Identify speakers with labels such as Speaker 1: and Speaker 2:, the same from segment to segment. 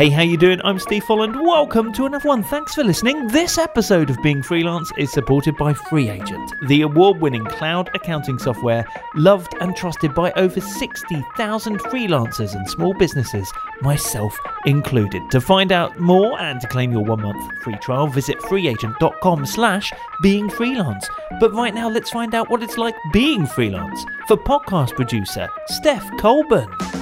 Speaker 1: Hey, how you doing? I'm Steve Folland. Welcome to another one. Thanks for listening. This episode of Being Freelance is supported by FreeAgent, the award-winning cloud accounting software loved and trusted by over 60,000 freelancers and small businesses, myself included. To find out more and to claim your one-month free trial, visit freeagent.com slash being freelance. But right now, let's find out what it's like being freelance for podcast producer Steph Colbourn.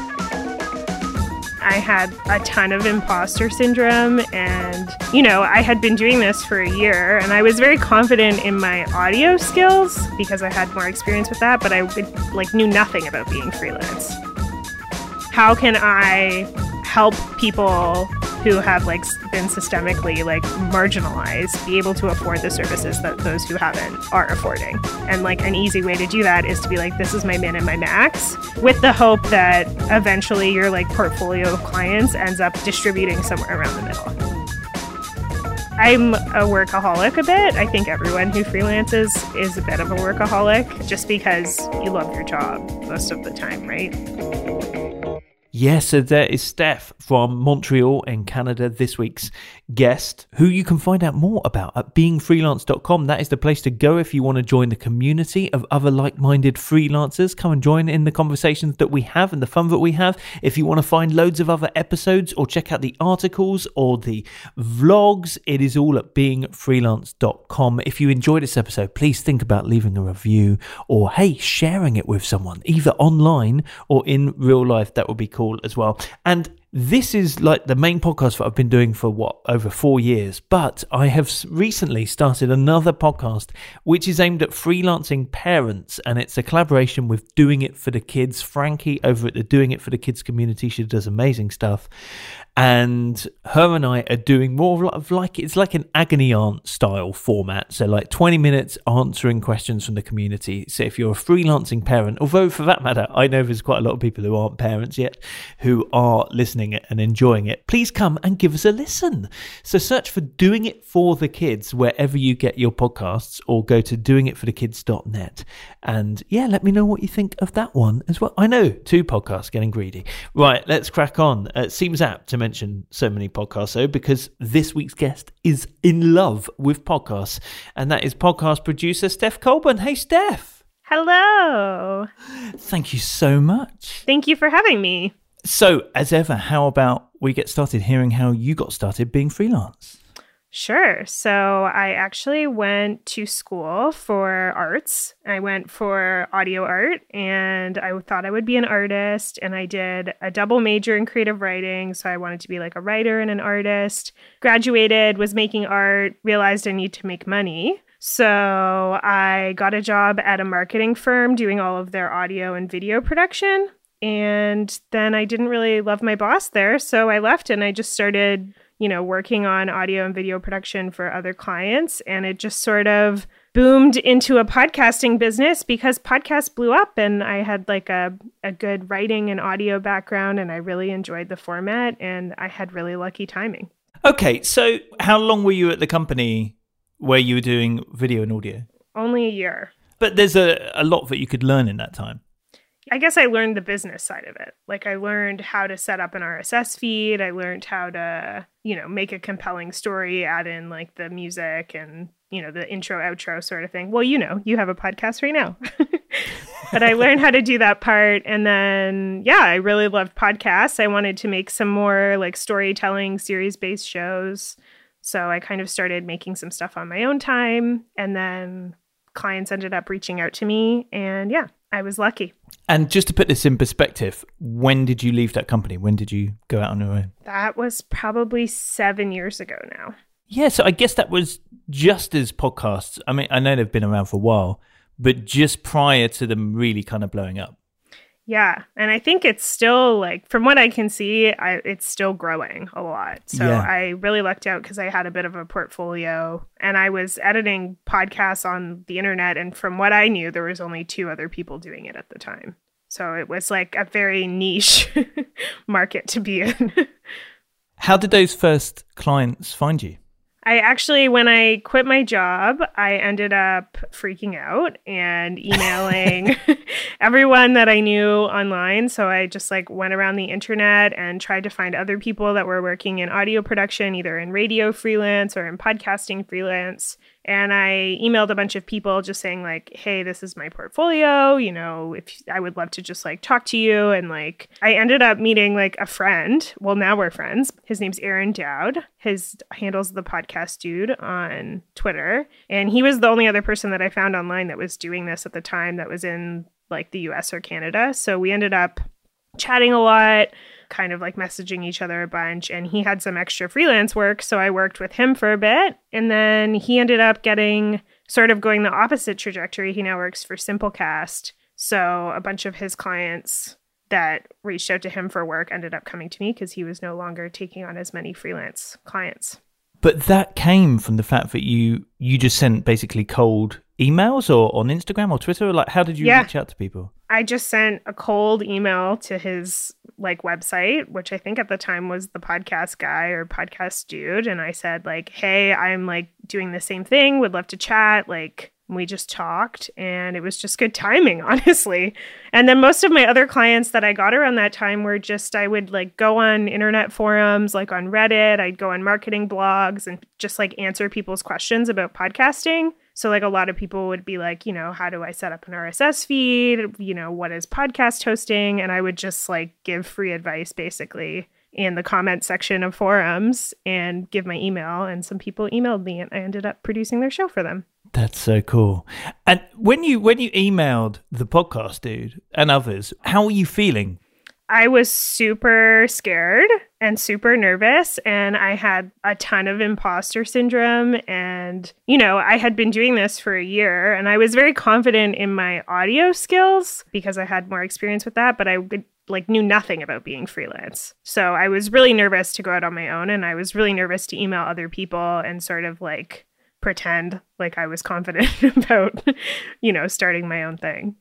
Speaker 2: I had a ton of imposter syndrome, and you know, I had been doing this for a year, and I was very confident in my audio skills because I had more experience with that, but I like knew nothing about being freelance. How can I help people who have like been systemically like marginalized be able to afford the services that those who haven't are affording and like an easy way to do that is to be like this is my min and my max with the hope that eventually your like portfolio of clients ends up distributing somewhere around the middle I'm a workaholic a bit. I think everyone who freelances is a bit of a workaholic just because you love your job most of the time, right?
Speaker 1: Yes, so there is Steph from Montreal in Canada, this week's guest, who you can find out more about at beingfreelance.com. That is the place to go if you want to join the community of other like minded freelancers. Come and join in the conversations that we have and the fun that we have. If you want to find loads of other episodes or check out the articles or the vlogs, it is all at beingfreelance.com. If you enjoyed this episode, please think about leaving a review or, hey, sharing it with someone, either online or in real life. That would be cool as well. And this is like the main podcast that I've been doing for what over four years, but I have recently started another podcast which is aimed at freelancing parents, and it's a collaboration with Doing It for the Kids. Frankie over at the Doing It for the Kids community, she does amazing stuff, and her and I are doing more of like it's like an agony aunt style format. So like 20 minutes answering questions from the community. So if you're a freelancing parent, although for that matter, I know there's quite a lot of people who aren't parents yet who are listening and enjoying it, please come and give us a listen. So search for Doing It for the Kids wherever you get your podcasts or go to doingitforthekids.net. And yeah, let me know what you think of that one as well. I know two podcasts getting greedy. Right, let's crack on. Uh, it seems apt to mention so many podcasts though, because this week's guest is in love with podcasts, and that is podcast producer Steph Colbourn. Hey, Steph.
Speaker 2: Hello.
Speaker 1: Thank you so much.
Speaker 2: Thank you for having me.
Speaker 1: So, as ever, how about we get started hearing how you got started being freelance?
Speaker 2: Sure. So I actually went to school for arts. I went for audio art and I thought I would be an artist. And I did a double major in creative writing. So I wanted to be like a writer and an artist. Graduated, was making art, realized I need to make money. So I got a job at a marketing firm doing all of their audio and video production. And then I didn't really love my boss there. So I left and I just started you know, working on audio and video production for other clients. And it just sort of boomed into a podcasting business because podcasts blew up and I had like a, a good writing and audio background and I really enjoyed the format and I had really lucky timing.
Speaker 1: Okay, so how long were you at the company where you were doing video and audio?
Speaker 2: Only a year.
Speaker 1: But there's a, a lot that you could learn in that time.
Speaker 2: I guess I learned the business side of it. Like I learned how to set up an RSS feed. I learned how to, you know, make a compelling story, add in like the music and, you know, the intro outro sort of thing. Well, you know, you have a podcast right now. but I learned how to do that part and then yeah, I really loved podcasts. I wanted to make some more like storytelling series-based shows. So I kind of started making some stuff on my own time and then clients ended up reaching out to me and yeah, I was lucky.
Speaker 1: And just to put this in perspective, when did you leave that company? When did you go out on your own?
Speaker 2: That was probably seven years ago now.
Speaker 1: Yeah, so I guess that was just as podcasts. I mean, I know they've been around for a while, but just prior to them really kind of blowing up.
Speaker 2: Yeah, and I think it's still like from what I can see, I, it's still growing a lot. So yeah. I really lucked out because I had a bit of a portfolio, and I was editing podcasts on the internet, and from what I knew, there was only two other people doing it at the time. So it was like a very niche market to be in.
Speaker 1: How did those first clients find you?
Speaker 2: I actually, when I quit my job, I ended up freaking out and emailing everyone that I knew online. So I just like went around the internet and tried to find other people that were working in audio production, either in radio freelance or in podcasting freelance and I emailed a bunch of people just saying like, "Hey, this is my portfolio, you know, if I would love to just like talk to you." And like I ended up meeting like a friend. Well, now we're friends. His name's Aaron Dowd. His handles the podcast dude on Twitter, and he was the only other person that I found online that was doing this at the time that was in like the US or Canada. So we ended up chatting a lot kind of like messaging each other a bunch. And he had some extra freelance work. So I worked with him for a bit. And then he ended up getting sort of going the opposite trajectory. He now works for Simplecast. So a bunch of his clients that reached out to him for work ended up coming to me because he was no longer taking on as many freelance clients.
Speaker 1: But that came from the fact that you you just sent basically cold emails or on Instagram or Twitter? Like, how did you yeah. reach out to people?
Speaker 2: I just sent a cold email to his like website, which I think at the time was the podcast guy or podcast dude, and I said like, "Hey, I'm like doing the same thing. Would love to chat. Like, we just talked and it was just good timing honestly and then most of my other clients that i got around that time were just i would like go on internet forums like on reddit i'd go on marketing blogs and just like answer people's questions about podcasting so, like, a lot of people would be like, you know, how do I set up an RSS feed? You know, what is podcast hosting? And I would just like give free advice basically in the comment section of forums and give my email. And some people emailed me and I ended up producing their show for them.
Speaker 1: That's so cool. And when you when you emailed the podcast dude and others, how were you feeling?
Speaker 2: I was super scared and super nervous, and I had a ton of imposter syndrome. And, you know, I had been doing this for a year, and I was very confident in my audio skills because I had more experience with that, but I like knew nothing about being freelance. So I was really nervous to go out on my own and I was really nervous to email other people and sort of like pretend like I was confident about, you know, starting my own thing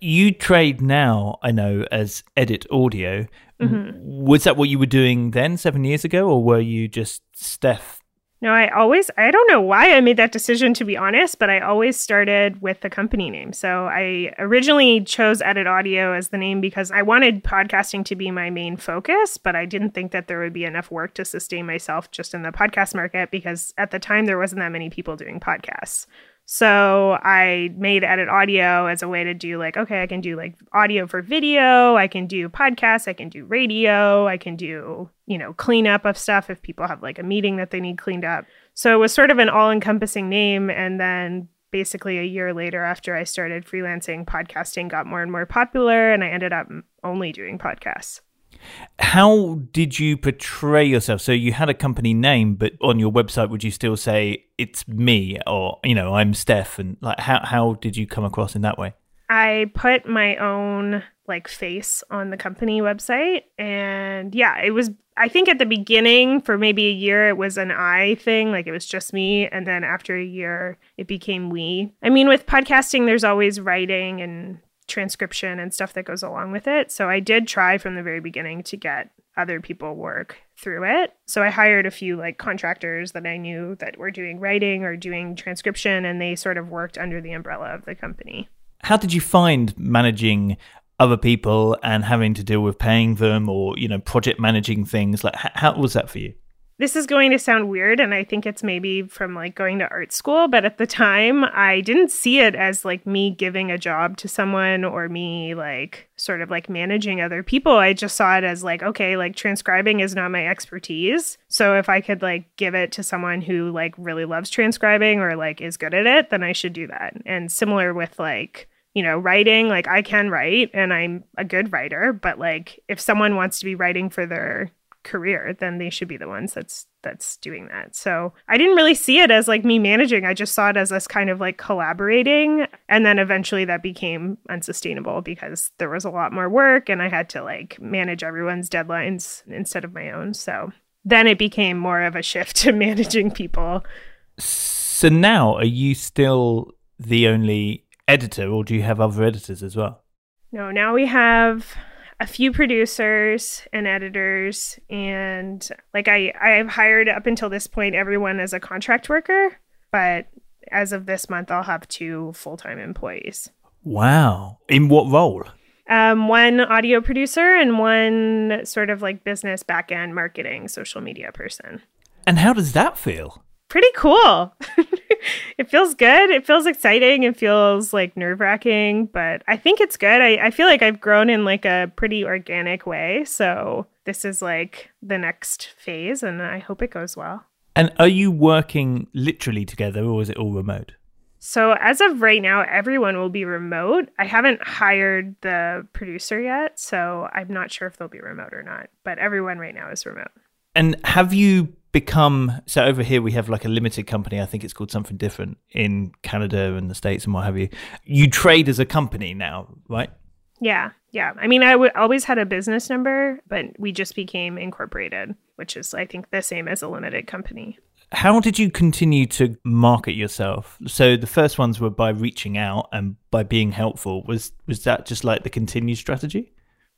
Speaker 1: you trade now, I know, as Edit Audio. Mm-hmm. Was that what you were doing then, seven years ago, or were you just Steph?
Speaker 2: No, I always, I don't know why I made that decision to be honest, but I always started with the company name. So I originally chose Edit Audio as the name because I wanted podcasting to be my main focus, but I didn't think that there would be enough work to sustain myself just in the podcast market because at the time there wasn't that many people doing podcasts. So I made Edit Audio as a way to do like, okay, I can do like audio for video, I can do podcasts, I can do radio, I can do, you know, cleanup of stuff if people have like a meeting that they need cleaned up. So it was sort of an all encompassing name. And then basically a year later, after I started freelancing, podcasting got more and more popular, and I ended up only doing podcasts.
Speaker 1: How did you portray yourself? So you had a company name, but on your website, would you still say it's me or you know I'm Steph? And like, how how did you come across in that way?
Speaker 2: I put my own like face on the company website, and yeah, it was. I think at the beginning, for maybe a year, it was an I thing, like it was just me, and then after a year, it became we. I mean, with podcasting, there's always writing and transcription and stuff that goes along with it. So I did try from the very beginning to get other people work through it. So I hired a few like contractors that I knew that were doing writing or doing transcription and they sort of worked under the umbrella of the company.
Speaker 1: How did you find managing other people and having to deal with paying them or, you know, project managing things? Like how was that for you?
Speaker 2: This is going to sound weird, and I think it's maybe from like going to art school, but at the time, I didn't see it as like me giving a job to someone or me like sort of like managing other people. I just saw it as like, okay, like transcribing is not my expertise. So if I could like give it to someone who like really loves transcribing or like is good at it, then I should do that. And similar with like, you know, writing, like I can write and I'm a good writer, but like if someone wants to be writing for their career, then they should be the ones that's that's doing that. So I didn't really see it as like me managing. I just saw it as us kind of like collaborating. And then eventually that became unsustainable because there was a lot more work and I had to like manage everyone's deadlines instead of my own. So then it became more of a shift to managing people.
Speaker 1: So now are you still the only editor or do you have other editors as well?
Speaker 2: No, now we have a few producers and editors and like I I've hired up until this point everyone as a contract worker, but as of this month I'll have two full-time employees.
Speaker 1: Wow. In what role?
Speaker 2: Um, one audio producer and one sort of like business back-end marketing social media person.
Speaker 1: And how does that feel?
Speaker 2: Pretty cool. it feels good. It feels exciting. It feels like nerve wracking, but I think it's good. I, I feel like I've grown in like a pretty organic way. So this is like the next phase, and I hope it goes well.
Speaker 1: And are you working literally together or is it all remote?
Speaker 2: So as of right now, everyone will be remote. I haven't hired the producer yet, so I'm not sure if they'll be remote or not. But everyone right now is remote.
Speaker 1: And have you become so over here we have like a limited company i think it's called something different in canada and the states and what have you. You trade as a company now right?
Speaker 2: Yeah yeah. I mean I w- always had a business number but we just became incorporated which is i think the same as a limited company.
Speaker 1: How did you continue to market yourself? So the first ones were by reaching out and by being helpful. Was was that just like the continued strategy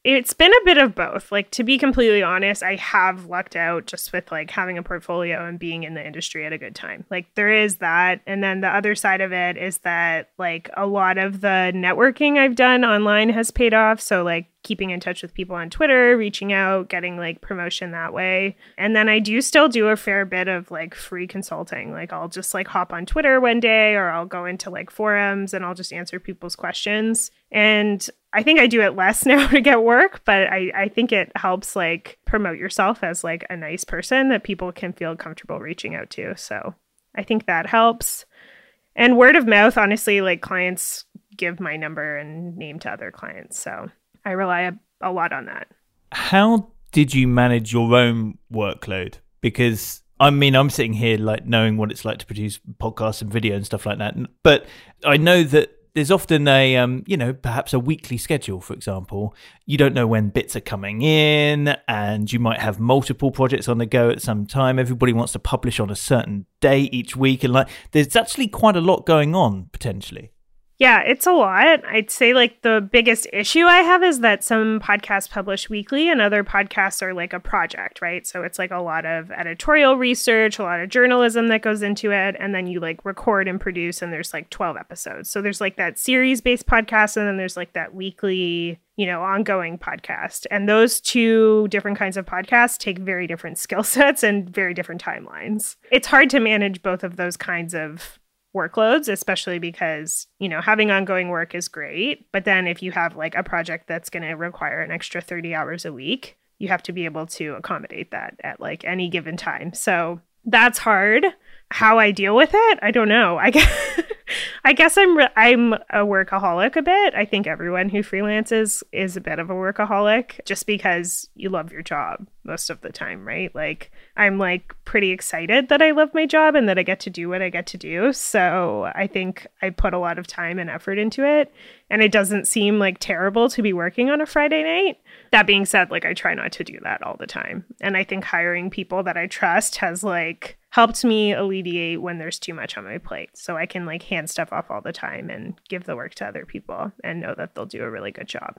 Speaker 2: it's been a bit of both. Like to be completely honest, I have lucked out just with like having a portfolio and being in the industry at a good time. Like there is that, and then the other side of it is that like a lot of the networking I've done online has paid off. So like keeping in touch with people on Twitter, reaching out, getting like promotion that way. And then I do still do a fair bit of like free consulting. Like I'll just like hop on Twitter one day or I'll go into like forums and I'll just answer people's questions. And I think I do it less now to get work, but I, I think it helps like promote yourself as like a nice person that people can feel comfortable reaching out to. So I think that helps. And word of mouth, honestly, like clients give my number and name to other clients. So I rely a, a lot on that.
Speaker 1: How did you manage your own workload? Because I mean, I'm sitting here like knowing what it's like to produce podcasts and video and stuff like that. But I know that there's often a um, you know perhaps a weekly schedule for example you don't know when bits are coming in and you might have multiple projects on the go at some time everybody wants to publish on a certain day each week and like there's actually quite a lot going on potentially
Speaker 2: yeah, it's a lot. I'd say like the biggest issue I have is that some podcasts publish weekly and other podcasts are like a project, right? So it's like a lot of editorial research, a lot of journalism that goes into it. And then you like record and produce, and there's like 12 episodes. So there's like that series based podcast, and then there's like that weekly, you know, ongoing podcast. And those two different kinds of podcasts take very different skill sets and very different timelines. It's hard to manage both of those kinds of workloads, especially because, you know, having ongoing work is great. But then if you have like a project that's going to require an extra 30 hours a week, you have to be able to accommodate that at like any given time. So that's hard. How I deal with it, I don't know. I guess, I guess I'm re- I'm a workaholic a bit. I think everyone who freelances is a bit of a workaholic just because you love your job most of the time, right? Like I'm like pretty excited that I love my job and that I get to do what I get to do. So I think I put a lot of time and effort into it and it doesn't seem like terrible to be working on a Friday night. That being said, like I try not to do that all the time. And I think hiring people that I trust has like helped me alleviate when there's too much on my plate. So I can like hand stuff off all the time and give the work to other people and know that they'll do a really good job.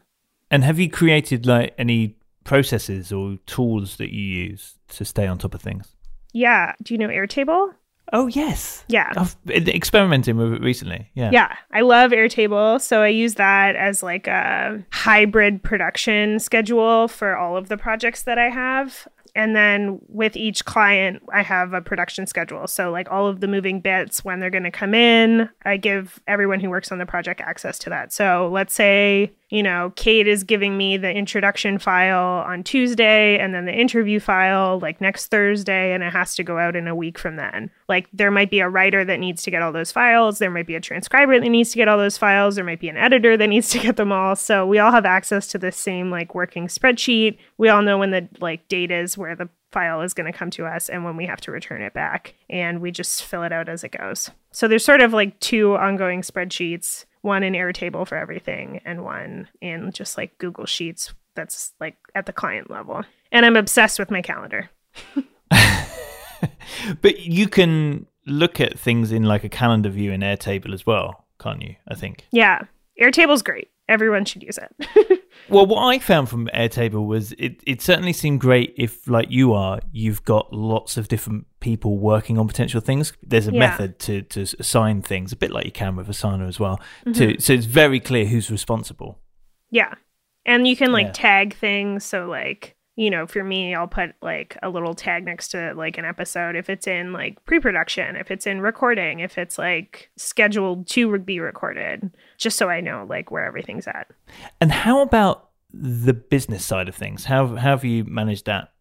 Speaker 1: And have you created like any processes or tools that you use to stay on top of things?
Speaker 2: Yeah. Do you know Airtable?
Speaker 1: Oh yes.
Speaker 2: Yeah.
Speaker 1: I've been experimenting with it recently. Yeah.
Speaker 2: Yeah. I love Airtable. So I use that as like a hybrid production schedule for all of the projects that I have and then with each client i have a production schedule so like all of the moving bits when they're going to come in i give everyone who works on the project access to that so let's say you know, Kate is giving me the introduction file on Tuesday and then the interview file like next Thursday, and it has to go out in a week from then. Like, there might be a writer that needs to get all those files, there might be a transcriber that needs to get all those files, there might be an editor that needs to get them all. So, we all have access to the same like working spreadsheet. We all know when the like date is where the file is going to come to us and when we have to return it back. And we just fill it out as it goes. So there's sort of like two ongoing spreadsheets one in Airtable for everything and one in just like Google Sheets that's like at the client level. And I'm obsessed with my calendar.
Speaker 1: but you can look at things in like a calendar view in Airtable as well, can't you? I think.
Speaker 2: Yeah. Airtable's great. Everyone should use it.
Speaker 1: Well, what I found from Airtable was it, it certainly seemed great if, like you are, you've got lots of different people working on potential things. There's a
Speaker 2: Yeah.
Speaker 1: method to, to assign things, a bit like you can with Asana as well.
Speaker 2: Mm-hmm.
Speaker 1: To, so it's very clear who's responsible.
Speaker 2: Yeah. And you can like
Speaker 1: Yeah.
Speaker 2: tag things. So, like, you know, for me, I'll put like a little tag next to like an episode if it's in like pre production, if it's in recording, if it's like scheduled to be recorded, just so I know like where everything's at.
Speaker 1: And how about the business side of things? How, how have you managed that?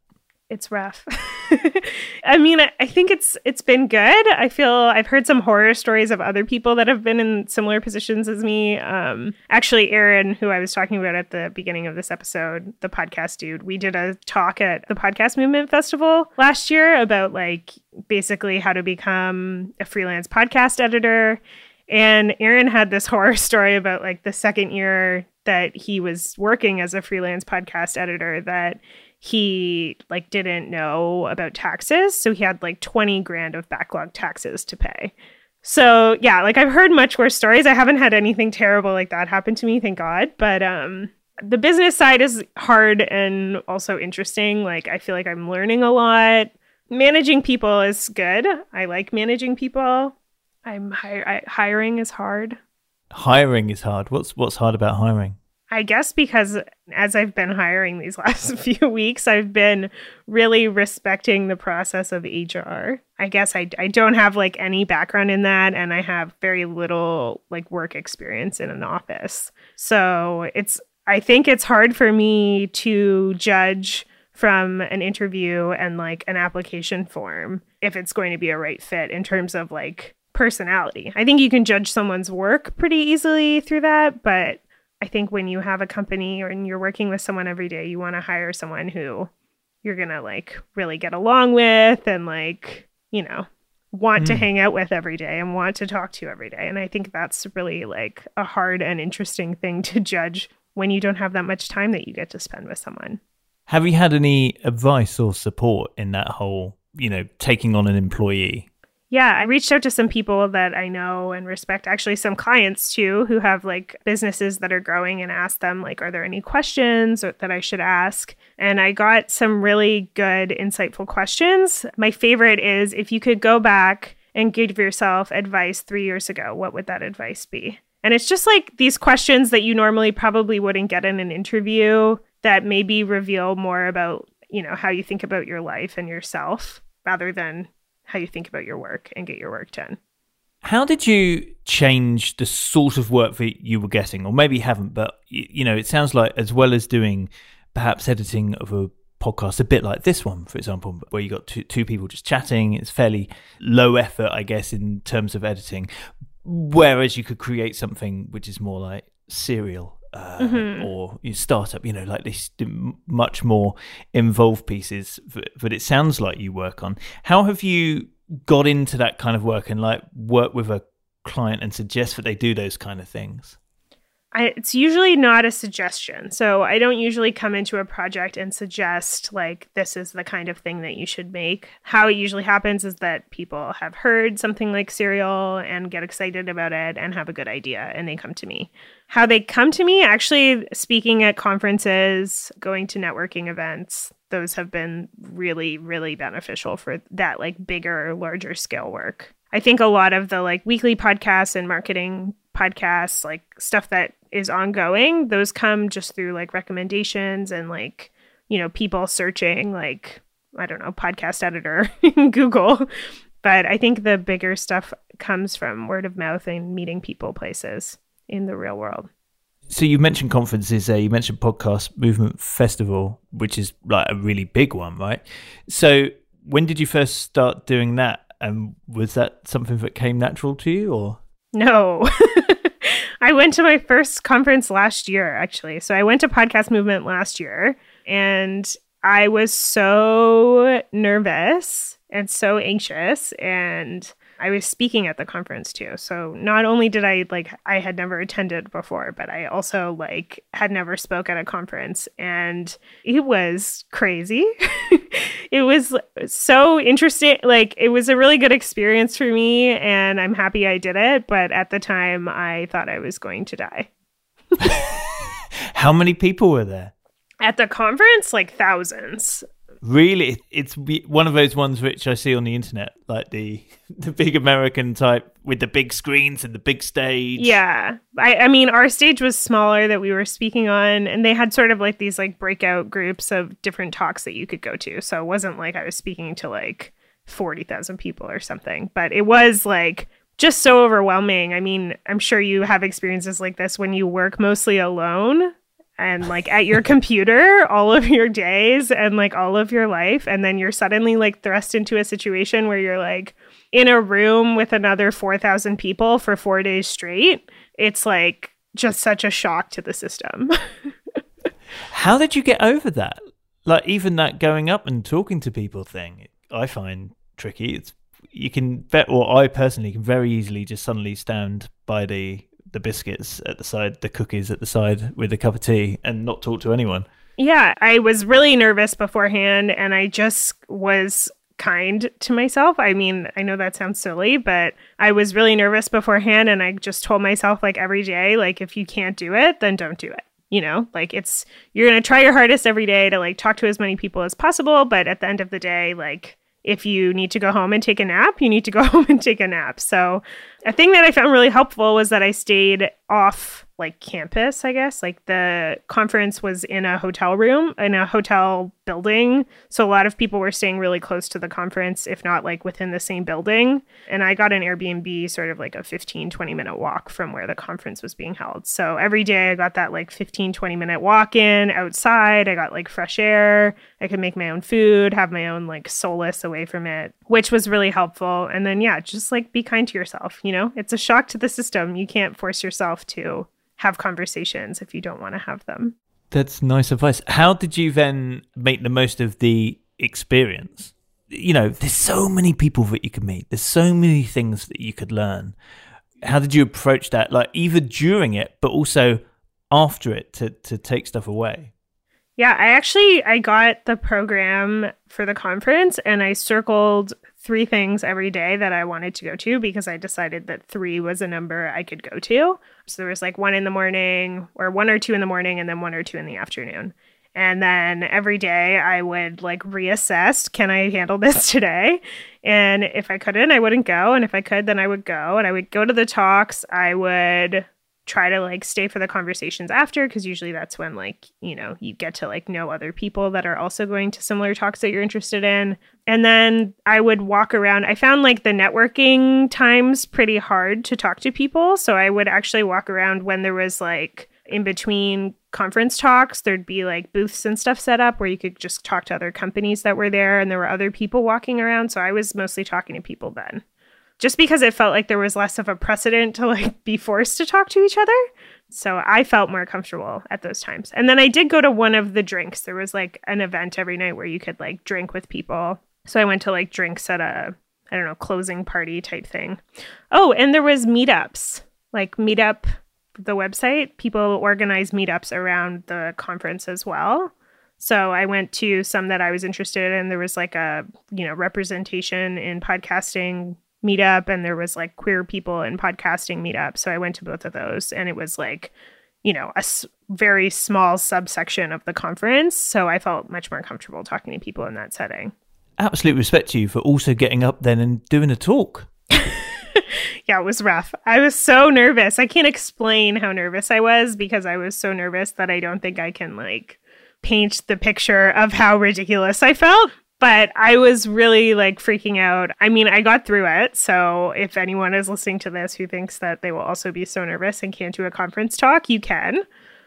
Speaker 2: It's rough. I mean, I, think it's it's been good. I feel I've heard some horror stories of other people that have been in similar positions as me. Um, actually, Aaron, who I was talking about at the beginning of this episode, the podcast dude, we did a talk at the Podcast Movement Festival last year about like basically how to become a freelance podcast editor. And Aaron had this horror story about like the second year that he was working as a freelance podcast editor that he like didn't know about taxes so he had like 20 grand of backlog taxes to pay. So yeah like i've heard much worse stories. I haven't had anything terrible like that happen to me thank god. But um the business side is hard and also interesting. Like i feel like i'm learning a lot. Managing people is good. I like managing people. I'm hi- I, hiring is hard.
Speaker 1: Hiring is hard. What's what's hard about hiring?
Speaker 2: I guess because as I've been hiring these last few weeks, I've been really respecting the process of HR. I guess I, I don't have like any background in that, and I have very little like work experience in an office. So it's, I think it's hard for me to judge from an interview and like an application form if it's going to be a right fit in terms of like personality. I think you can judge someone's work pretty easily through that, but I think when you have a company or and you're working with someone every day, you want to hire someone who you're going to like really get along with and like, you know, want to
Speaker 1: Mm.
Speaker 2: hang out with every day and want to talk to every day. And I think that's really like a hard and interesting thing to judge when you don't have that much time that you get to spend with someone.
Speaker 1: Have you had any advice or support in that whole, you know, taking on an employee?
Speaker 2: Yeah, I reached out to some people that I know and respect, actually, some clients too, who have like businesses that are growing and asked them, like, are there any questions or, that I should ask? And I got some really good, insightful questions. My favorite is if you could go back and give yourself advice three years ago, what would that advice be? And it's just like these questions that you normally probably wouldn't get in an interview that maybe reveal more about, you know, how you think about your life and yourself rather than how you think about your work and get your work done.
Speaker 1: How did you change the sort of work that you were getting, or maybe you haven't? But you know, it sounds like as well as doing perhaps editing of a podcast, a bit like this one, for example, where you got two, two people just chatting. It's fairly low effort, I guess, in terms of editing. Whereas you could create something which is more like serial. Uh,
Speaker 2: Mhm.
Speaker 1: Or you startup, you know, like this much more involved pieces that, that it sounds like you work on. How have you got into that kind of work and like work with a client and suggest that they do those kind of things?
Speaker 2: I, it's usually not a suggestion. So I don't usually come into a project and suggest, like, this is the kind of thing that you should make. How it usually happens is that people have heard something like Serial and get excited about it and have a good idea and they come to me. How they come to me, actually, speaking at conferences, going to networking events, those have been really, really beneficial for that, like, bigger, larger scale work. I think a lot of the like weekly podcasts and marketing podcasts, like stuff that is ongoing, those come just through like recommendations and like, you know, people searching like, I don't know, podcast editor in Google. But I think the bigger stuff comes from word of mouth and meeting people places in the real world.
Speaker 1: So you mentioned conferences there. You mentioned podcast movement festival, which is like a really big one, right? So when did you first start doing that? And was that something that came natural to you, or
Speaker 2: No. I went to my first conference last year, actually. So I went to Podcast Movement last year and I was so nervous and so anxious and I was speaking at the conference too. So not only did I like I had never attended before, but I also like had never spoke at a conference and it was crazy. it was so interesting. Like it was a really good experience for me and I'm happy I did it, but at the time I thought I was going to die.
Speaker 1: How many people were there?
Speaker 2: At the conference, like thousands.
Speaker 1: Really, it's one of those ones which I see on the internet, like the the big American type with the big screens and the big stage.
Speaker 2: Yeah, I, I mean, our stage was smaller that we were speaking on, and they had sort of like these like breakout groups of different talks that you could go to. So it wasn't like I was speaking to like forty thousand people or something, but it was like just so overwhelming. I mean, I'm sure you have experiences like this when you work mostly alone and like at your computer all of your days and like all of your life and then you're suddenly like thrust into a situation where you're like in a room with another 4000 people for 4 days straight it's like just such a shock to the system.
Speaker 1: How did you get over that? Like even that going up and talking to people thing i find tricky. It's you can bet or i personally can very easily just suddenly stand by the the biscuits at the side, the cookies at the side with a cup of tea and not talk to anyone.
Speaker 2: Yeah, I was really nervous beforehand and I just was kind to myself. I mean, I know that sounds silly, but I was really nervous beforehand and I just told myself like every day like if you can't do it, then don't do it. You know, like it's you're going to try your hardest every day to like talk to as many people as possible, but at the end of the day like if you need to go home and take a nap, you need to go home and take a nap. So, a thing that I found really helpful was that I stayed off like campus, I guess. Like the conference was in a hotel room, in a hotel building. So a lot of people were staying really close to the conference, if not like within the same building. And I got an Airbnb, sort of like a 15, 20 minute walk from where the conference was being held. So every day I got that like 15, 20 minute walk in outside. I got like fresh air. I could make my own food, have my own like solace away from it, which was really helpful. And then, yeah, just like be kind to yourself. You know, it's a shock to the system. You can't force yourself to have conversations if you don't want to have them.
Speaker 1: That's nice advice. How did you then make the most of the experience? You know, there's so many people that you could meet. There's so many things that you could learn. How did you approach that? Like either during it, but also after it to to take stuff away.
Speaker 2: Yeah, I actually I got the program for the conference and I circled three things every day that I wanted to go to because I decided that three was a number I could go to. So there was like one in the morning, or one or two in the morning, and then one or two in the afternoon. And then every day I would like reassess can I handle this today? And if I couldn't, I wouldn't go. And if I could, then I would go. And I would go to the talks. I would try to like stay for the conversations after because usually that's when like you know you get to like know other people that are also going to similar talks that you're interested in. And then i would walk around. I found like the networking times pretty hard to talk to people. So i would actually walk around when there was like in between conference talks there'd be like booths and stuff set up where you could just talk to other companies that were there and there were other people walking around. So i was mostly talking to people then just because it felt like there was less of a precedent to like be forced to talk to each other. So I felt more comfortable at those times. And then I did go to one of the drinks. There was like an event every night where you could like drink with people. So I went to like drinks at a I don't know, closing party type thing. Oh, and there was meetups. Like meetup the website, people organize meetups around the conference as well. So I went to some that I was interested in. There was like a, you know, representation in podcasting meetup and there was like queer people in podcasting meetup. So I went to both of those and it was like, you know, a s- very small subsection of the conference. So I felt much more comfortable talking to people in that setting.
Speaker 1: Absolute respect to you for also getting up then and doing a talk.
Speaker 2: yeah, it was rough. I was so nervous. I can't explain how nervous I was because I was so nervous that I don't think I can like paint the picture of how ridiculous I felt but I was really like freaking out. I mean, I got through it. So if anyone is listening to this who thinks that they will also be so nervous and can't do a conference talk, you can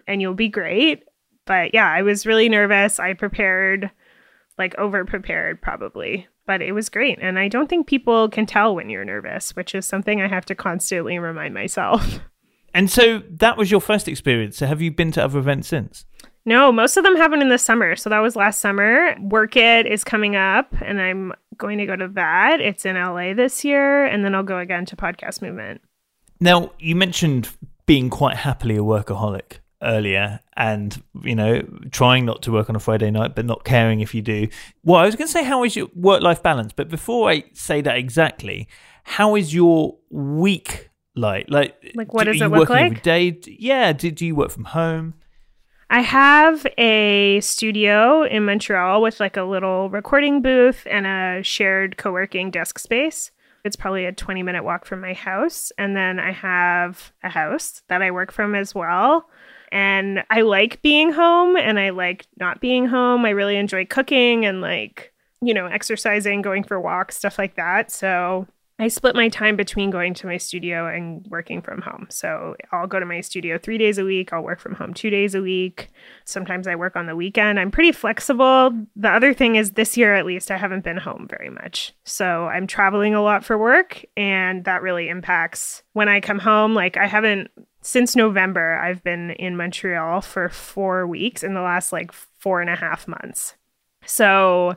Speaker 2: and you'll be great. But yeah, I was really nervous. I prepared like over prepared probably, but it was great. And I don't think people can tell when you're nervous, which is something I have to constantly remind myself.
Speaker 1: And so that was your first experience. So have you been to other events since?
Speaker 2: No, most of them happen in the summer. So that was last summer. Werk It is coming up, and I'm going to go to that. It's in LA this year, and then I'll go again to Podcast Movement.
Speaker 1: Now, you mentioned being quite happily a workaholic earlier and, you know, trying not to work on a Friday night, but not caring if you do. Well, I was going to say, how is your work life balance? But before I say that exactly, how is your week like? Like,
Speaker 2: like what does it look like?
Speaker 1: Day? Yeah. Do, do you work from home?
Speaker 2: I have a studio in Montreal with like a little recording booth and a shared co working desk space. It's probably a 20 minute walk from my house. And then I have a house that I work from as well. And I like being home and I like not being home. I really enjoy cooking and like, you know, exercising, going for walks, stuff like that. So I split my time between going to my studio and working from home. So I'll go to my studio three days a week. I'll work from home two days a week. Sometimes I work on the weekend. I'm pretty flexible. The other thing is, this year at least, I haven't been home very much. So I'm traveling a lot for work, and that really impacts when I come home. Like, I haven't, since November, I've been in Montreal for four weeks in the last like four and a half months. So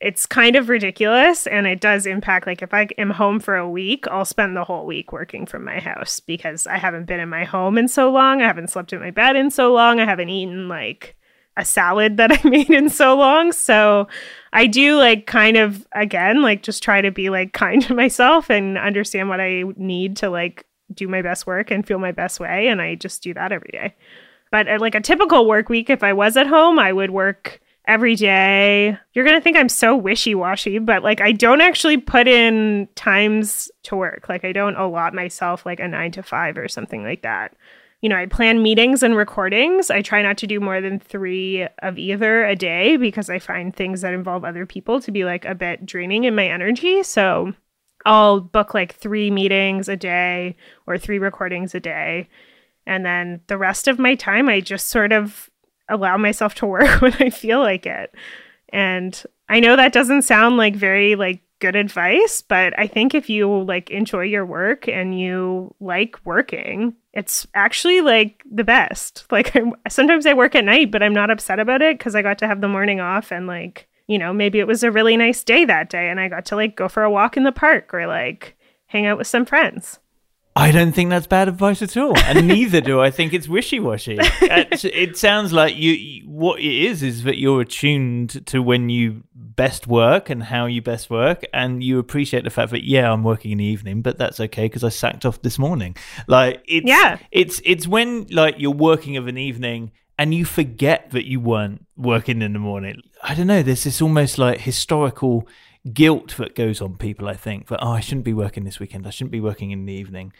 Speaker 2: it's kind of ridiculous and it does impact like if i am home for a week i'll spend the whole week working from my house because i haven't been in my home in so long i haven't slept in my bed in so long i haven't eaten like a salad that i made in so long. So i do like kind of again like just try to be like kind to myself and understand what i need to like do my best work and feel my best way and i just do that every day. But uh, like a typical work week if i was at home i would work every day. You're going to think I'm so wishy washy, but like I don't actually put in times to work. Like I don't allot myself like a nine to five or something like that. You know, I plan meetings and recordings. I try not to do more than three of either a day because I find things that involve other people to be like a bit draining in my energy. So I'll book like three meetings a day or three recordings a day. And then the rest of my time, I just sort of allow myself to work when I feel like it. And I know that doesn't sound like very like good advice, but I think if you like enjoy your work and you like working, it's actually like the best. Like I'm, sometimes I work at night, but I'm not upset about it cuz I got to have the morning off and like, you know, maybe it was a really nice day that day and I got to like go for a walk in the park or like hang out with some friends.
Speaker 1: I don't think that's bad advice at all, and neither do I think it's wishy-washy. it sounds like you. What it is is that you're attuned to when you best work and how you best work, and you appreciate the fact that yeah, I'm working in the evening, but that's okay because I sacked off this morning. Like it's
Speaker 2: yeah,
Speaker 1: it's it's when like you're working of an evening and you forget that you weren't working in the morning. I don't know. There's this almost like historical guilt that goes on people, I think, that, oh, I shouldn't be working this weekend. I shouldn't be working in the evening.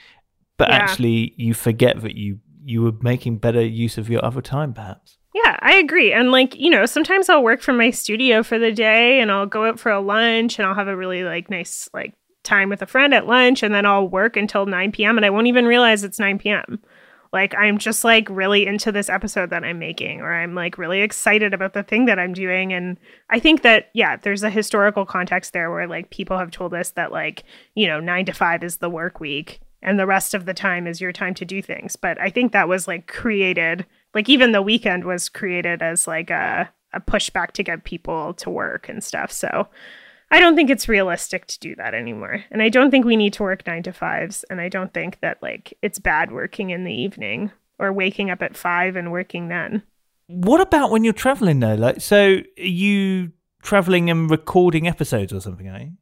Speaker 1: But yeah. actually, you forget that you you were making better use of your other time, perhaps.
Speaker 2: Yeah, I agree. And like, you know, sometimes I'll work from my studio for the day and I'll go out for a lunch and I'll have a really like nice like time with a friend at lunch and then I'll work until 9 p.m. and I won't even realize it's 9 p.m. Like I'm just like really into this episode that I'm making, or I'm like really excited about the thing that I'm doing. And I think that, yeah, there's a historical context there where like people have told us that like, you know, nine to five is the work week and the rest of the time is your time to do things. But I think that was like created, like even the weekend was created as like a, a pushback to get people to work and stuff. So I don't think it's realistic to do that anymore. And I don't think we need to work nine to fives. And I don't think that like it's bad working in the evening or waking up at five and working then.
Speaker 1: What about when you're traveling though? Like, so are you traveling and recording episodes or something, are you?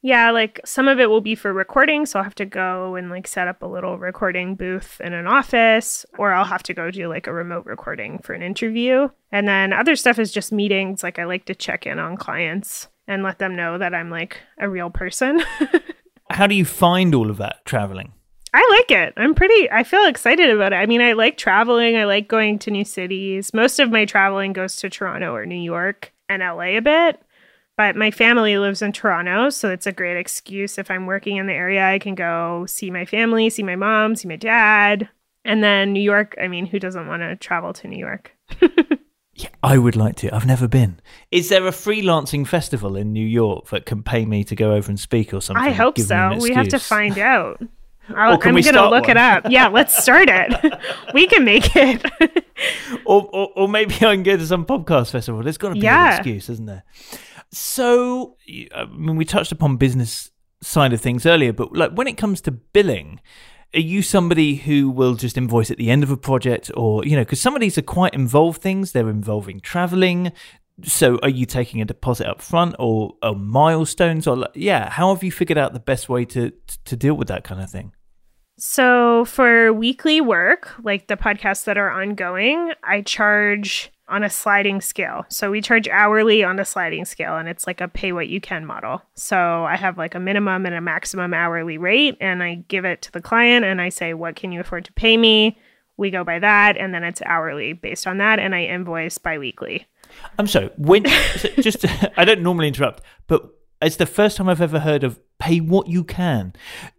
Speaker 2: Yeah, like some of it will be for recording, so I'll have to go and like set up a little recording booth in an office, or I'll have to go do like a remote recording for an interview. And then other stuff is just meetings, like I like to check in on clients and let them know that I'm like a real person.
Speaker 1: How do you find all of that traveling?
Speaker 2: I like it. I'm pretty, I feel excited about it. I mean, I like traveling, I like going to new cities. Most of my traveling goes to Toronto or New York and LA a bit. But my family lives in Toronto, so it's a great excuse. If I'm working in the area, I can go see my family, see my mom, see my dad. And then New York, I mean, who doesn't want to travel to New York?
Speaker 1: Yeah, I would like to. I've never been. Is there a freelancing festival in New York that can pay me to go over and speak or something?
Speaker 2: I hope so. We have to find out. i am going to look one? it up. Yeah, let's start it. we can make it.
Speaker 1: or, or, or, maybe I can go to some podcast festival. There's got to be yeah. an excuse, isn't there? So, I mean, we touched upon business side of things earlier, but like when it comes to billing, are you somebody who will just invoice at the end of a project or you know because some of these are quite involved things. They're involving traveling. So are you taking a deposit up front or, or milestones or yeah how have you figured out the best way to to deal with that kind of thing?
Speaker 2: So for weekly work, like the podcasts that are ongoing, I charge on a sliding scale. So we charge hourly on a sliding scale and it's like a pay what you can model. So I have like a minimum and a maximum hourly rate and I give it to the client and I say, what can you afford to pay me? We go by that and then it's hourly based on that and I invoice biweekly.
Speaker 1: I'm sorry. When so just I don't normally interrupt, but it's the first time I've ever heard of pay what you can.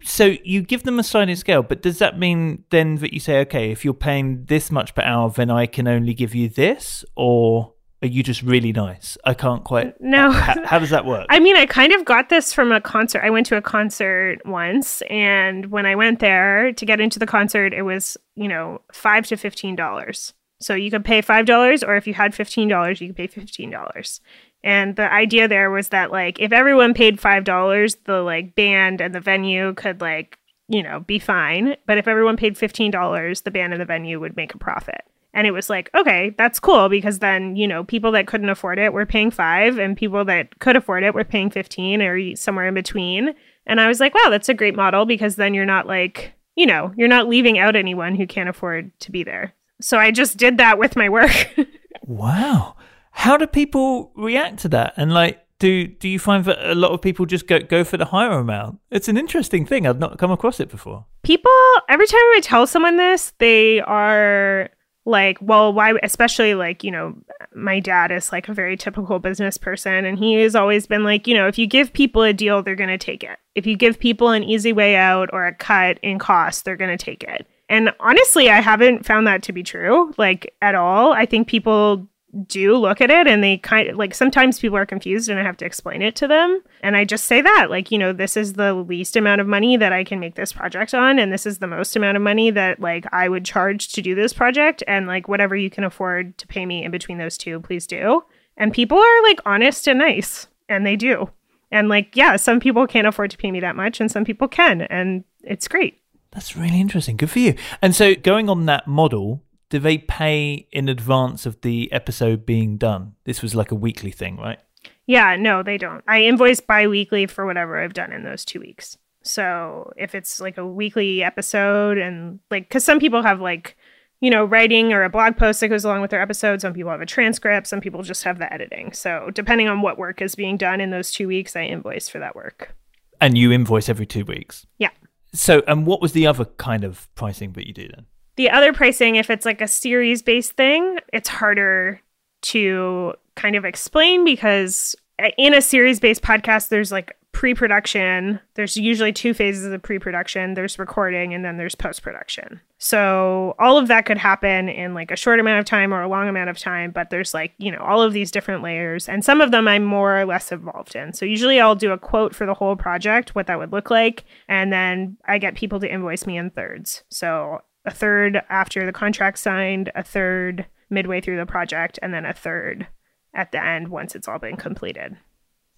Speaker 1: So you give them a sliding scale, but does that mean then that you say, okay, if you're paying this much per hour, then I can only give you this, or are you just really nice? I can't quite.
Speaker 2: No.
Speaker 1: How, how does that work?
Speaker 2: I mean, I kind of got this from a concert. I went to a concert once, and when I went there to get into the concert, it was, you know, five to $15. So you could pay $5, or if you had $15, you could pay $15. And the idea there was that like if everyone paid five dollars, the like band and the venue could like, you know, be fine. But if everyone paid fifteen dollars, the band and the venue would make a profit. And it was like, okay, that's cool because then, you know, people that couldn't afford it were paying five and people that could afford it were paying 15 or somewhere in between. And I was like, wow, that's a great model because then you're not like, you know, you're not leaving out anyone who can't afford to be there. So I just did that with my work.
Speaker 1: wow. How do people react to that? And like, do do you find that a lot of people just go go for the higher amount? It's an interesting thing. I've not come across it before.
Speaker 2: People every time I tell someone this, they are like, well, why? Especially like you know, my dad is like a very typical business person, and he has always been like, you know, if you give people a deal, they're going to take it. If you give people an easy way out or a cut in cost, they're going to take it. And honestly, I haven't found that to be true, like at all. I think people do look at it and they kind of like sometimes people are confused and I have to explain it to them. And I just say that, like, you know, this is the least amount of money that I can make this project on. And this is the most amount of money that like I would charge to do this project. And like whatever you can afford to pay me in between those two, please do. And people are like honest and nice and they do. And like, yeah, some people can't afford to pay me that much and some people can. And it's great.
Speaker 1: That's really interesting. Good for you. And so going on that model, do they pay in advance of the episode being done? This was like a weekly thing, right?
Speaker 2: Yeah, no, they don't. I invoice bi-weekly for whatever I've done in those 2 weeks. So, if it's like a weekly episode and like cuz some people have like you know, writing or a blog post that goes along with their episode. Some people have a transcript. Some people just have the editing. So, depending on what work is being done in those two weeks, I invoice for that work.
Speaker 1: And you invoice every two weeks?
Speaker 2: Yeah.
Speaker 1: So, and what was the other kind of pricing that you do then?
Speaker 2: The other pricing, if it's like a series based thing, it's harder to kind of explain because uh, in a series based podcast, there's like pre production. There's usually two phases of pre production there's recording and then there's post production. So all of that could happen in like a short amount of time or a long amount of time, but there's like, you know, all of these different layers. And some of them I'm more or less involved in. So usually I'll do a quote for the whole project, what that would look like. And then I get people to invoice me in thirds. So a third after the contract signed, a third midway through the project, and then a third at the end once it's all been completed.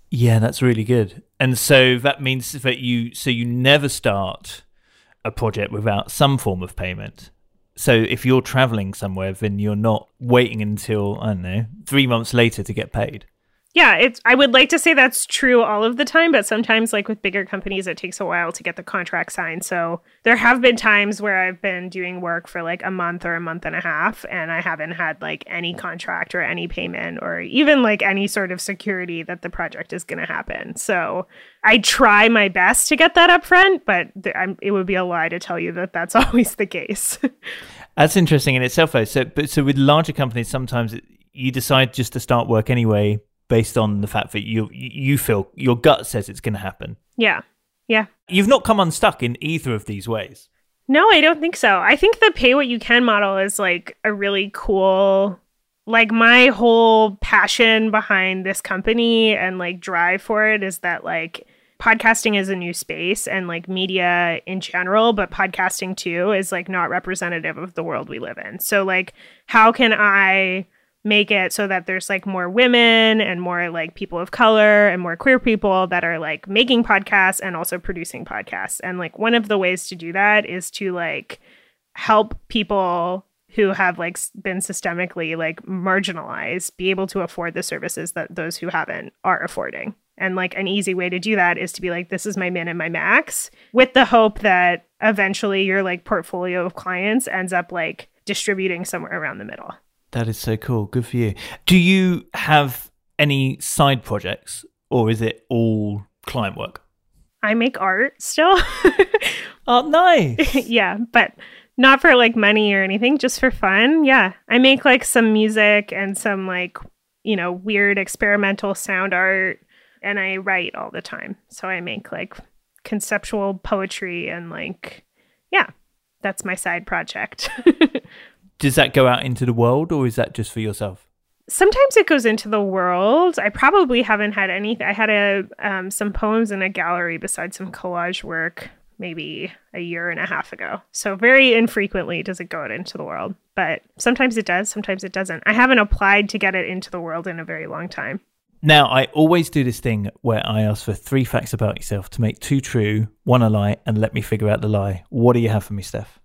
Speaker 1: Yeah, that's really good. And so that means that you so you never start a project without some form of payment. So if you're traveling somewhere, then you're not waiting until I don't know three months later to get paid
Speaker 2: yeah, it's I would like to say that's true all of the time, but sometimes like with bigger companies it takes a while to get the contract signed. So there have been times where I've been doing work for like a month or a month and a half and I haven't had like any contract or any payment or even like any sort of security that the project is going to happen. So I try my best to get that up front, but th- it would be a lie to tell you that that's always the case.
Speaker 1: that's interesting in itself though. So but so with larger companies sometimes it, you decide just to start work anyway based on the fact that you you feel your gut says it's going to happen.
Speaker 2: Yeah. Yeah.
Speaker 1: You've not come unstuck in either of these ways.
Speaker 2: No, I don't think so. I think the pay what you can model is like a really cool like my whole passion behind this company and like drive for it is that like podcasting is a new space and like media in general, but podcasting too is like not representative of the world we live in. So like how can I make it so that there's like more women and more like people of color and more queer people that are like making podcasts and also producing podcasts. And like one of the ways to do that is to like help people who have like been systemically like marginalized be able to afford the services that those who haven't are affording. And like an easy way to do that is to be like, this is my min and my max, with the hope that eventually your like portfolio of clients ends up like distributing somewhere around the middle.
Speaker 1: That is so cool. Good for you. Do you have any side projects or is it all client work?
Speaker 2: I make art still.
Speaker 1: oh, nice.
Speaker 2: yeah, but not for like money or anything, just for fun. Yeah. I make like some music and some like, you know, weird experimental sound art and I write all the time. So I make like conceptual poetry and like yeah, that's my side project.
Speaker 1: Does that go out into the world or is that just for yourself?
Speaker 2: Sometimes it goes into the world. I probably haven't had any. I had a um, some poems in a gallery besides some collage work maybe a year and a half ago. So very infrequently does it go out into the world, but sometimes it does, sometimes it doesn't. I haven't applied to get it into the world in a very long time.
Speaker 1: Now, I always do this thing where I ask for three facts about yourself to make two true, one a lie, and let me figure out the lie. What do you have for me, Steph?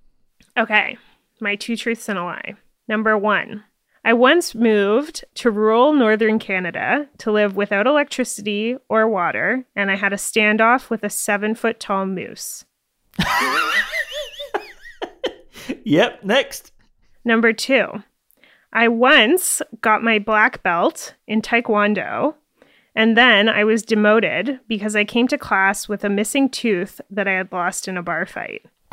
Speaker 2: Okay, my two truths and a lie. Number one, I once moved to rural northern Canada to live without electricity or water, and I had a standoff with a seven foot tall moose.
Speaker 1: yep, next.
Speaker 2: Number two, I once got my black belt in Taekwondo, and then I was demoted because I came to class with a missing tooth that I had lost in a bar fight.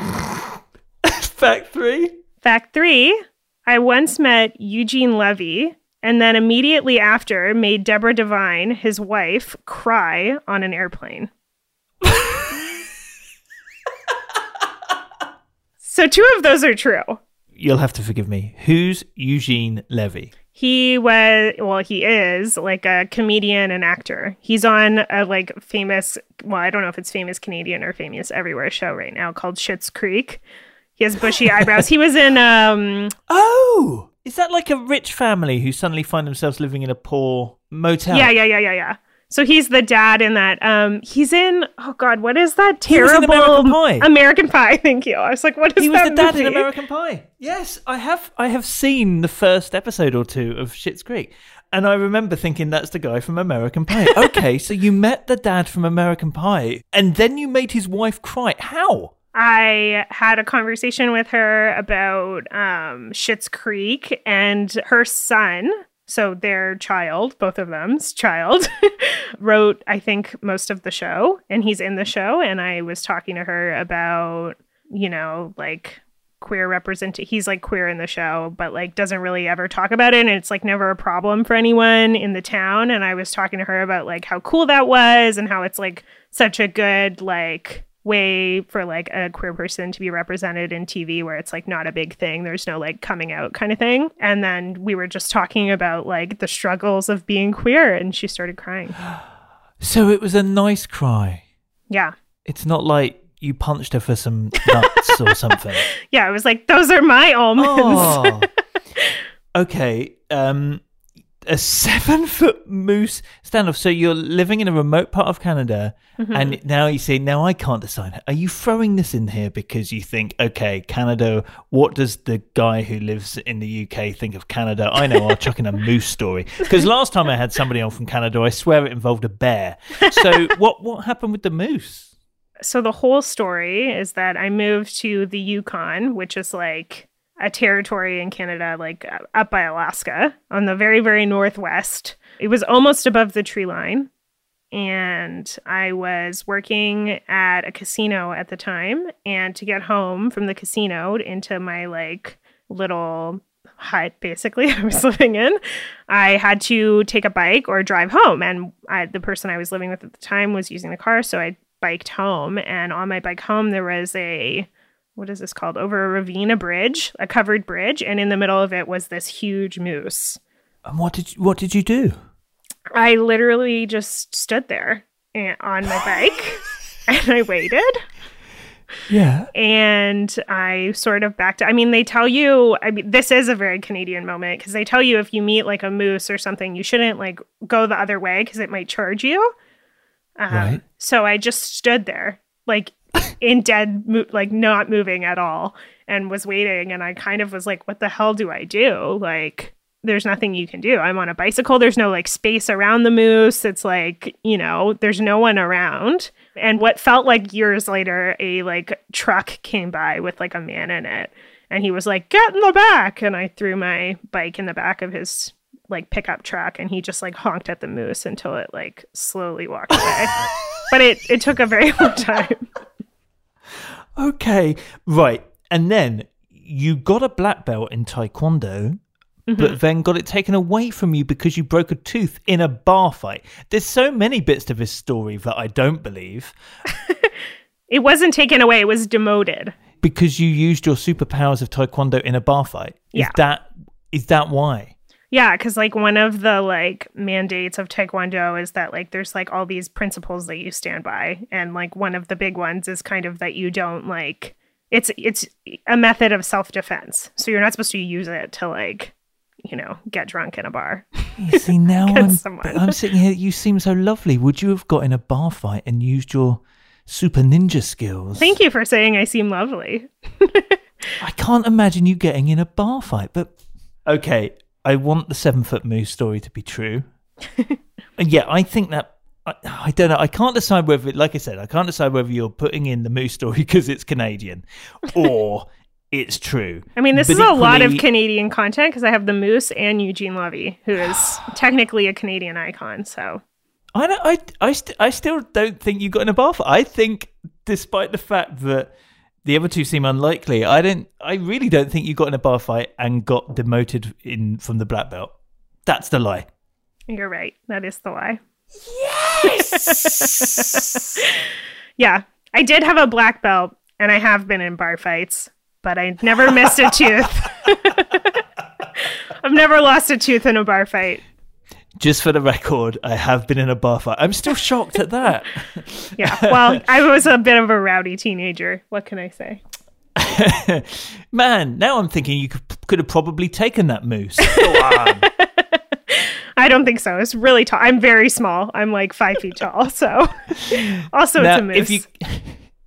Speaker 1: Fact three.
Speaker 2: Fact three I once met Eugene Levy and then immediately after made Deborah Divine, his wife, cry on an airplane. so two of those are true
Speaker 1: you'll have to forgive me. Who's Eugene Levy?
Speaker 2: He was, well, he is like a comedian and actor. He's on a like famous, well, I don't know if it's famous Canadian or famous everywhere show right now called Schitt's Creek. He has bushy eyebrows. He was in, um,
Speaker 1: oh, is that like a rich family who suddenly find themselves living in a poor motel?
Speaker 2: Yeah, yeah, yeah, yeah, yeah. So he's the dad in that. Um, he's in. Oh God, what is that terrible
Speaker 1: American Pie?
Speaker 2: American Pie. Thank you. I was like, what is
Speaker 1: he
Speaker 2: that?
Speaker 1: He was the dad
Speaker 2: movie?
Speaker 1: in American Pie. Yes, I have. I have seen the first episode or two of Schitt's Creek, and I remember thinking that's the guy from American Pie. okay, so you met the dad from American Pie, and then you made his wife cry. How?
Speaker 2: I had a conversation with her about um, Schitt's Creek and her son so their child, both of them's child, wrote, I think, most of the show, and he's in the show. And I was talking to her about, you know, like queer represent he's like queer in the show but like doesn't really ever talk about it and it's like never a problem for anyone in the town and i was talking to her about like how cool that was and how it's like such a good like way for like a queer person to be represented in TV where it's like not a big thing. There's no like coming out kind of thing. And then we were just talking about like the struggles of being queer and she started crying.
Speaker 1: So it was a nice cry.
Speaker 2: Yeah.
Speaker 1: It's not like you punched her for some nuts or something.
Speaker 2: Yeah, it was like those are my almonds. Oh.
Speaker 1: okay. Um a seven foot moose standoff. So you're living in a remote part of Canada, mm-hmm. and now you say, "Now I can't decide." Are you throwing this in here because you think, "Okay, Canada. What does the guy who lives in the UK think of Canada?" I know. I'll chuck in a moose story because last time I had somebody on from Canada, I swear it involved a bear. So what what happened with the moose?
Speaker 2: So the whole story is that I moved to the Yukon, which is like a territory in Canada, like uh, up by Alaska on the very, very northwest. It was almost above the tree line. And I was working at a casino at the time. And to get home from the casino into my like little hut, basically, I was living in, I had to take a bike or drive home. And I, the person I was living with at the time was using the car. So I biked home. And on my bike home, there was a what is this called? Over a ravine, a bridge, a covered bridge, and in the middle of it was this huge moose.
Speaker 1: And what did you, what did you do?
Speaker 2: I literally just stood there on my bike and I waited.
Speaker 1: Yeah.
Speaker 2: And I sort of backed. I mean, they tell you, I mean, this is a very Canadian moment because they tell you if you meet like a moose or something, you shouldn't like go the other way because it might charge you.
Speaker 1: Um, right.
Speaker 2: So I just stood there, like in dead, mo- like not moving at all, and was waiting. And I kind of was like, what the hell do I do? Like, there's nothing you can do. I'm on a bicycle. There's no like space around the moose. It's like, you know, there's no one around. And what felt like years later, a like truck came by with like a man in it. And he was like, get in the back. And I threw my bike in the back of his like pickup truck and he just like honked at the moose until it like slowly walked away. but it, it took a very long time.
Speaker 1: Okay. Right. And then you got a black belt in Taekwondo Mm-hmm. but then got it taken away from you because you broke a tooth in a bar fight. There's so many bits to this story that I don't believe.
Speaker 2: it wasn't taken away, it was demoted.
Speaker 1: Because you used your superpowers of taekwondo in a bar fight.
Speaker 2: Yeah.
Speaker 1: Is that is that why?
Speaker 2: Yeah, because like one of the like mandates of Taekwondo is that like there's like all these principles that you stand by, and like one of the big ones is kind of that you don't like it's it's a method of self defense, so you're not supposed to use it to like you know, get drunk in a bar.
Speaker 1: You see, now I'm, I'm sitting here. You seem so lovely. Would you have got in a bar fight and used your super ninja skills?
Speaker 2: Thank you for saying I seem lovely.
Speaker 1: I can't imagine you getting in a bar fight, but okay. I want the seven foot moose story to be true. and yeah, I think that I, I, don't know. I can't decide whether, like I said, I can't decide whether you're putting in the moose story because it's Canadian or it's true.
Speaker 2: I mean, this but is equally, a lot of Canadian content because I have the Moose and Eugene Levy, who is technically a Canadian icon. So
Speaker 1: I don't, I I, st- I still don't think you got in a bar fight. I think, despite the fact that the other two seem unlikely, I don't. I really don't think you got in a bar fight and got demoted in from the black belt. That's the lie.
Speaker 2: You're right. That is the lie.
Speaker 1: Yes.
Speaker 2: yeah, I did have a black belt, and I have been in bar fights but I never missed a tooth. I've never lost a tooth in a bar fight.
Speaker 1: Just for the record, I have been in a bar fight. I'm still shocked at that.
Speaker 2: yeah, well, I was a bit of a rowdy teenager. What can I say?
Speaker 1: Man, now I'm thinking you could, could have probably taken that moose.
Speaker 2: I don't think so. It's really tall. I'm very small. I'm like five feet tall. So, also, now, it's a moose.
Speaker 1: If you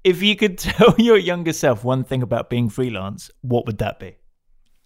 Speaker 1: if you could tell your younger self one thing about being freelance, what would that be?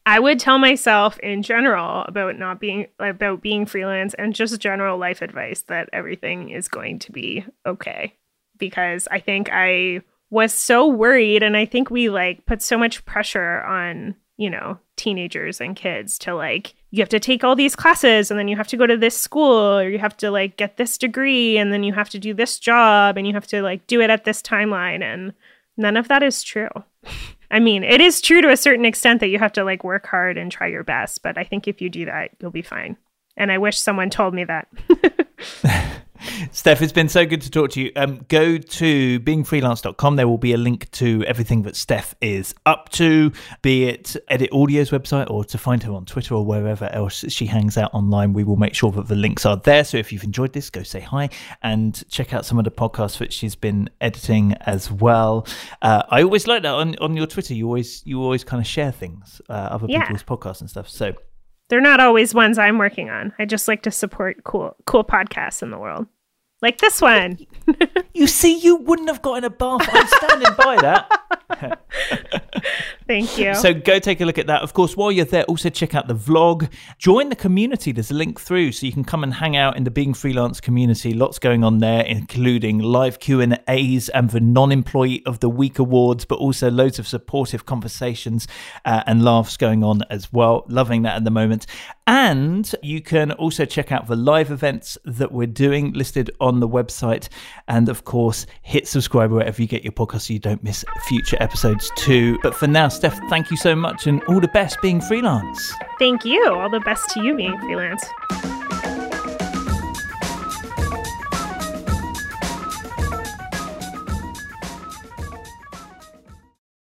Speaker 2: I would tell myself in general about not being about being freelance and just general life advice that everything is going to be okay because I think I was so worried and I think we like put so much pressure on, you know, teenagers and kids to like you have to take all these classes and then you have to go to this school or you have to like get this degree and then you have to do this job and you have to like do it at this timeline and none of that is true. I mean, it is true to a certain extent that you have to like work hard and try your best, but I think if you do that, you'll be fine. And I wish someone told me that.
Speaker 1: Steph, it's been so good to talk to you. Um, go to beingfreelance.com. There will be a link to everything that Steph is up to, be it Edit Audio's website or to find her on Twitter or wherever else she hangs out online. We will make sure that the links are there. So if you've enjoyed this, go say hi and check out some of the podcasts that she's been editing as well. Uh, I always like that on, on your Twitter. You always you always kind of share things, uh, other yeah. people's podcasts and stuff. So
Speaker 2: they're not always ones I'm working on. I just like to support cool cool podcasts in the world. Like this one.
Speaker 1: you see, you wouldn't have gotten a bath. I'm standing by
Speaker 2: that. Thank you.
Speaker 1: So go take a look at that. Of course, while you're there, also check out the vlog. Join the community. There's a link through, so you can come and hang out in the Being Freelance community. Lots going on there, including live Q and A's and the Non-Employee of the Week awards, but also loads of supportive conversations uh, and laughs going on as well. Loving that at the moment. And you can also check out the live events that we're doing listed on the website. And of course, hit subscribe wherever you get your podcast so you don't miss future episodes too. But for now, Steph, thank you so much and all the best being freelance.
Speaker 2: Thank you. All the best to you being freelance.